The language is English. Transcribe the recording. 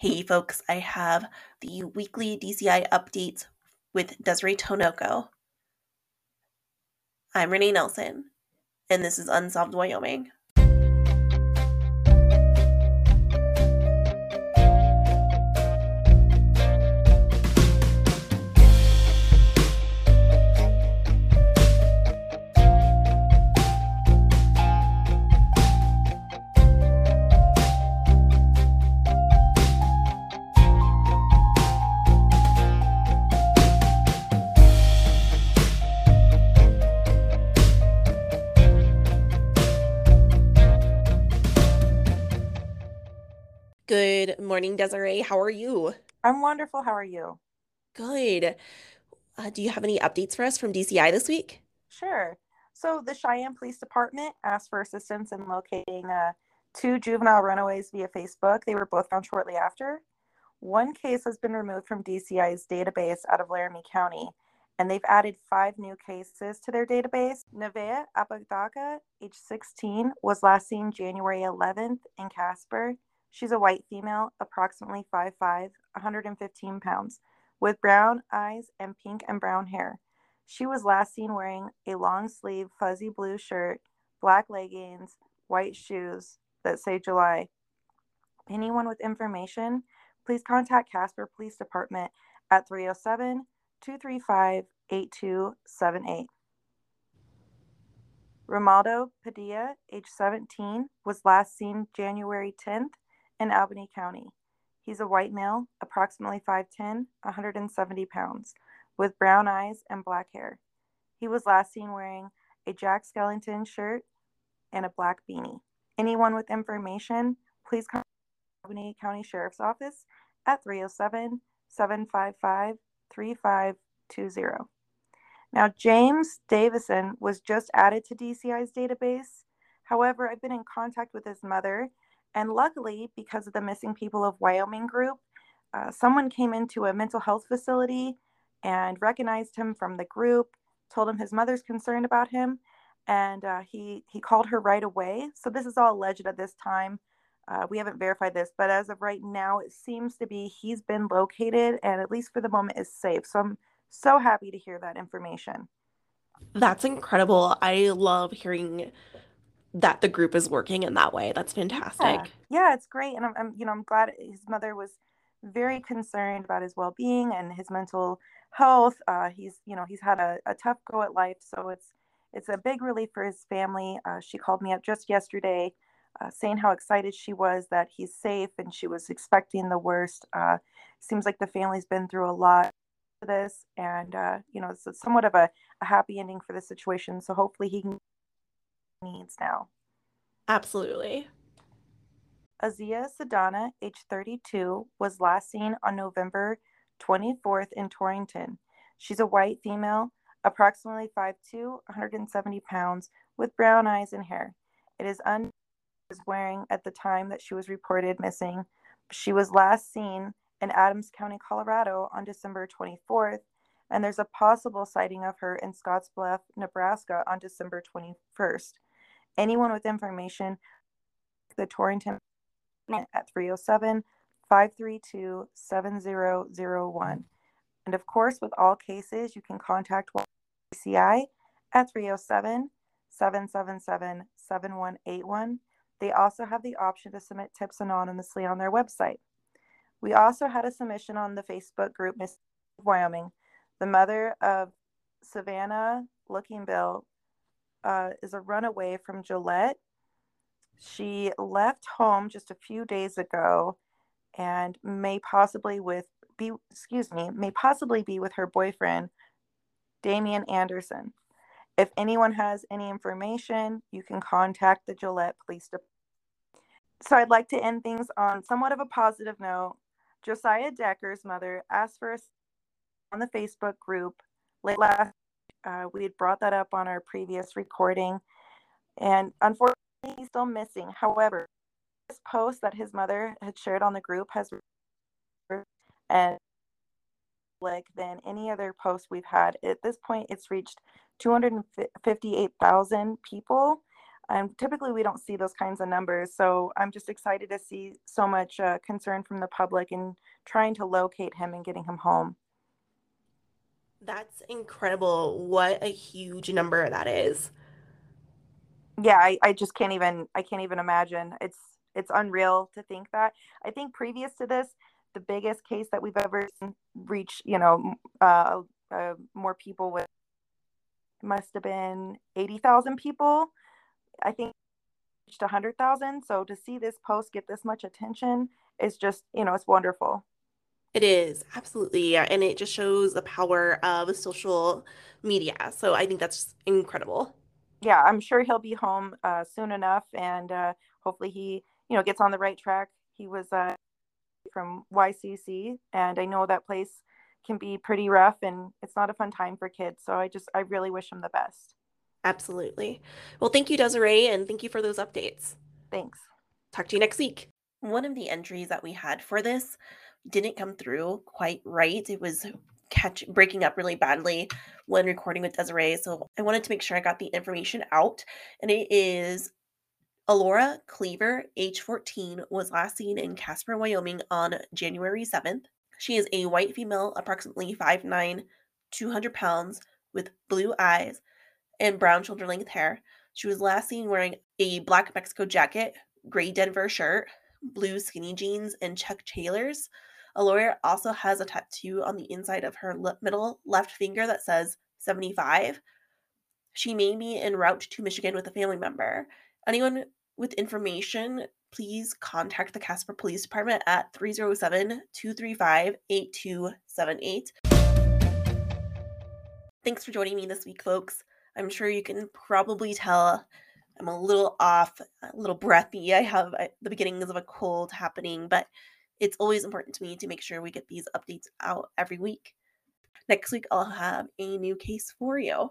Hey folks, I have the weekly DCI updates with Desiree Tinoco. I'm Renee Nelson, and this is Unsolved Wyoming. Good morning, Desiree. How are you? I'm wonderful. How are you? Good. Uh, do you have any updates for us from DCI this week? Sure. So, the Cheyenne Police Department asked for assistance in locating uh, two juvenile runaways via Facebook. They were both found shortly after. One case has been removed from DCI's database out of Laramie County, and they've added five new cases to their database. Nevea Apodaca, age 16, was last seen January 11th in Casper. She's a white female, approximately 5'5, 115 pounds, with brown eyes and pink and brown hair. She was last seen wearing a long sleeve fuzzy blue shirt, black leggings, white shoes that say July. Anyone with information, please contact Casper Police Department at 307 235 8278. Romaldo Padilla, age 17, was last seen January 10th in Albany County. He's a white male, approximately 5'10, 170 pounds, with brown eyes and black hair. He was last seen wearing a Jack Skellington shirt and a black beanie. Anyone with information, please contact Albany County Sheriff's Office at 307 755 3520. Now, James Davison was just added to DCI's database. However, I've been in contact with his mother and luckily, because of the Missing People of Wyoming group, uh, someone came into a mental health facility and recognized him from the group, told him his mother's concerned about him, and uh, he he called her right away. So this is all alleged at this time. Uh, we haven't verified this, but as of right now, it seems to be he's been located and at least for the moment is safe. So I'm so happy to hear that information. That's incredible. I love hearing that the group is working in that way. That's fantastic. Yeah, yeah it's great, and I'm, I'm, you know, I'm glad his mother was very concerned about his well-being and his mental health. Uh, he's, you know, he's had a, a, tough go at life, so it's it's a big relief for his family. Uh, she called me up just yesterday, uh, saying how excited she was that he's safe, and she was expecting the worst. Uh, seems like the family's been through a lot this, and uh, you know, it's somewhat of a, a happy ending for the situation. So hopefully he can needs now. Absolutely. Azia Sadana, age 32, was last seen on November 24th in Torrington. She's a white female, approximately 5'2, 170 pounds, with brown eyes and hair. It is unknown was wearing at the time that she was reported missing. She was last seen in Adams County, Colorado on December 24th, and there's a possible sighting of her in Scottsbluff, Nebraska on December 21st. Anyone with information, the Torrington at 307 532 7001. And of course, with all cases, you can contact DCI at 307 777 7181. They also have the option to submit tips anonymously on their website. We also had a submission on the Facebook group Miss Wyoming. The mother of Savannah Looking Bill uh, is a runaway from Gillette. She left home just a few days ago and may possibly with be excuse me may possibly be with her boyfriend Damian Anderson. If anyone has any information, you can contact the Gillette Police Department. So I'd like to end things on somewhat of a positive note. Josiah Decker's mother asked for us on the Facebook group late last uh, we had brought that up on our previous recording, and unfortunately, he's still missing. However, this post that his mother had shared on the group has and like than any other post we've had. At this point, it's reached 258,000 people. And typically we don't see those kinds of numbers. So I'm just excited to see so much uh, concern from the public and trying to locate him and getting him home. That's incredible. What a huge number that is. Yeah, I, I just can't even I can't even imagine. It's it's unreal to think that. I think previous to this, the biggest case that we've ever reached, you know, uh, uh, more people with must have been 80,000 people. I think reached 100,000. So to see this post get this much attention is just, you know, it's wonderful. It is, absolutely. And it just shows the power of social media. So I think that's incredible. Yeah, I'm sure he'll be home uh, soon enough. And uh, hopefully he, you know, gets on the right track. He was uh, from YCC, and I know that place can be pretty rough and it's not a fun time for kids. So I just, I really wish him the best. Absolutely. Well, thank you, Desiree, and thank you for those updates. Thanks. Talk to you next week. One of the entries that we had for this didn't come through quite right. It was catch breaking up really badly when recording with Desiree. So I wanted to make sure I got the information out. And it is Alora Cleaver, age 14, was last seen in Casper, Wyoming on January 7th. She is a white female, approximately 5'9, 200 pounds, with blue eyes and brown shoulder length hair. She was last seen wearing a black Mexico jacket, gray Denver shirt, blue skinny jeans, and Chuck Taylors. Alora also has a tattoo on the inside of her middle left finger that says 75. She may be en route to Michigan with a family member. Anyone with information, please contact the Casper Police Department at 307 235 8278. Thanks for joining me this week, folks. I'm sure you can probably tell I'm a little off, a little breathy. I have the beginnings of a cold happening, but it's always important to me to make sure we get these updates out every week. Next week, I'll have a new case for you.